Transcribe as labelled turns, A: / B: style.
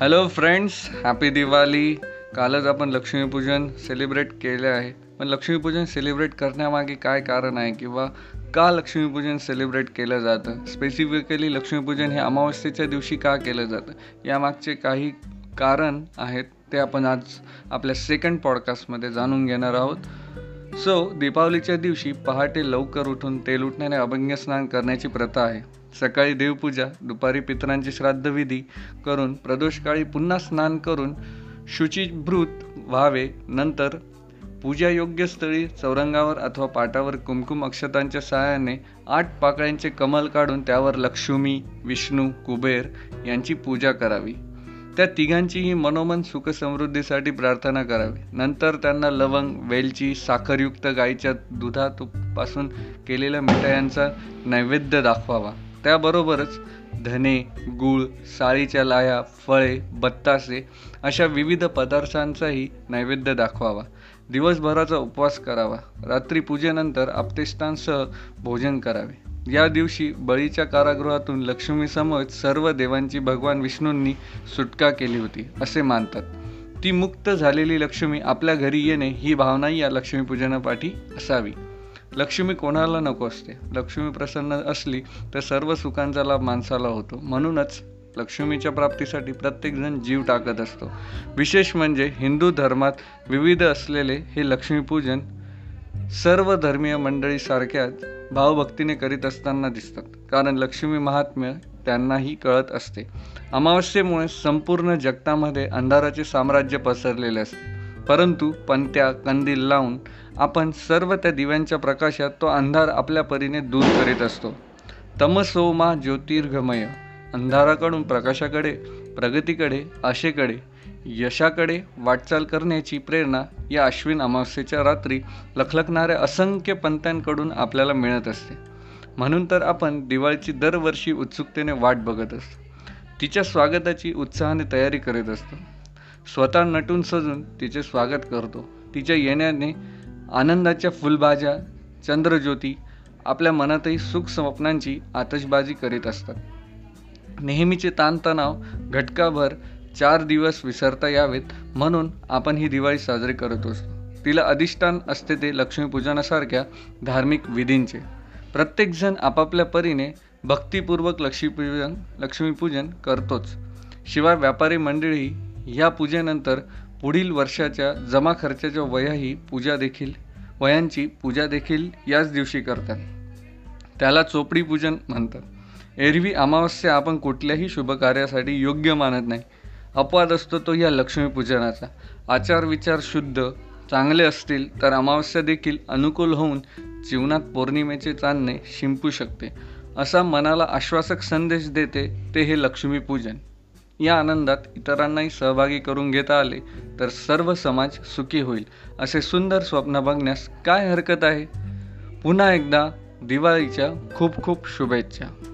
A: Hello friends happy Diwali कालच आपण Lakshmipujan celebrate केले आहे. पण लक्ष्मीपूजन सेलिब्रेट करण्यामागे काय कारण आहे किंवा का लक्ष्मीपूजन सेलिब्रेट केलं जातं? स्पेसिफिकली लक्ष्मीपूजन हे अमावस्येच्या दिवशी का केलं जातं? यामागचे काही कारण आहेत ते आपण आज आपल्या सेकंड पॉडकास्टमध्ये जाणून घेणार आहोत. सो दीपावलीच्या दिवशी पहाटे लवकर उठून तेल उठण्याने अभंग स्नान करण्याची प्रथा आहे. सकाळी देवपूजा दुपारी पितरांची श्राद्धविधी करून प्रदोषकाळी पुन्हा स्नान करून शुचिभृत व्हावे. नंतर पूजा योग्य स्थळी चौरंगावर अथवा पाटावर कुमकुम अक्षतांच्या सहाय्याने आठ पाकळ्यांचे कमल काढून त्यावर लक्ष्मी विष्णू कुबेर यांची पूजा करावी. त्या तिघांचीही मनोमन सुखसमृद्धीसाठी प्रार्थना करावी. नंतर त्यांना लवंग वेलची साखरयुक्त गाईच्या दुधापासून केलेल्या मिठायांचा नैवेद्य दाखवावा. त्याबरोबरच धने गूळ साळीच्या लाया फळे बत्तासे अशा विविध पदार्थांचाही नैवेद्य दाखवावा. दिवसभराचा उपवास करावा. रात्री पूजेनंतर आपतेष्टांसह भोजन करावे. या दिवशी बळीच्या कारागृहातून लक्ष्मीसमोर सर्व देवांची भगवान विष्णूंनी सुटका केली होती असे मानतात. ती मुक्त झालेली लक्ष्मी आपल्या घरी येणे ही भावनाही या लक्ष्मीपूजनापाठी असावी. लक्ष्मी कोणाला नको असते? लक्ष्मी प्रसन्न असली तर सर्व सुखांचा लाभ माणसाला होतो. म्हणूनच लक्ष्मीच्या प्राप्तीसाठी प्रत्येकजण जीव टाकत असतो. विशेष म्हणजे हिंदू धर्मात विविध असलेले हे लक्ष्मीपूजन सर्व धर्मीय मंडळीसारख्याच भावभक्तीने करीत असताना दिसतात. कारण लक्ष्मी महात्म्य त्यांनाही कळत असते. अमावस्येमुळे संपूर्ण जगतामध्ये अंधाराचे साम्राज्य पसरलेले असते. परंतु पंत्या कंदील लावून आपण सर्व त्या दिव्यांच्या प्रकाशात तो अंधार आपल्या परीने दूर करीत असतो. तमसोमा ज्योतिर्घमय अंधाराकडून प्रकाशाकडे प्रगतीकडे आशेकडे यशाकडे वाटचाल करण्याची प्रेरणा या अश्विन अमावस्येच्या रात्री लखलखणाऱ्या असंख्य पंत्यांकडून आपल्याला मिळत असते. म्हणून तर आपण दिवाळीची दरवर्षी उत्सुकतेने वाट बघत असतो. तिच्या स्वागताची उत्साहाने तयारी करीत असतो. स्वतः नटून सजून तिचे स्वागत करतो. तिच्या येण्याने आनंदाच्या फुलभाज्या चंद्रज्योती आपल्या मनातही सुख स्वप्नांची आतषबाजी करीत असतात. नेहमीचे ताणतणाव घटकाभर चार दिवस विसरता यावेत म्हणून आपण ही दिवाळी साजरी करत असतो. तिला अधिष्ठान असते ते लक्ष्मीपूजनासारख्या धार्मिक विधींचे. प्रत्येकजण आपापल्या परीने भक्तिपूर्वक लक्ष्मीपूजन लक्ष्मीपूजन करतोच. शिवाय व्यापारी मंडळी या पूजेनंतर पुढील वर्षाच्या जमा खर्चाच्या वयाही पूजा देखील वयांची पूजा देखील याच दिवशी करतात. त्याला चोपडी पूजन म्हणतात. एरवी अमावस्या आपण कुठल्याही शुभ कार्यासाठी योग्य मानत नाही. अपवाद असतो तो या लक्ष्मीपूजनाचा. आचार विचार शुद्ध चांगले असतील तर अमावस्या देखील अनुकूल होऊन जीवनात पौर्णिमेचे चांदणे शिंपू शकते. असा मनाला आश्वासक संदेश देते ते हे लक्ष्मीपूजन. या आनंदात इतरांनाही सहभागी करून घेता आले तर सर्व समाज सुखी होईल. असे सुंदर स्वप्न बघण्यास काय हरकत आहे? पुन्हा एकदा दिवाळीच्या खूप खूप शुभेच्छा.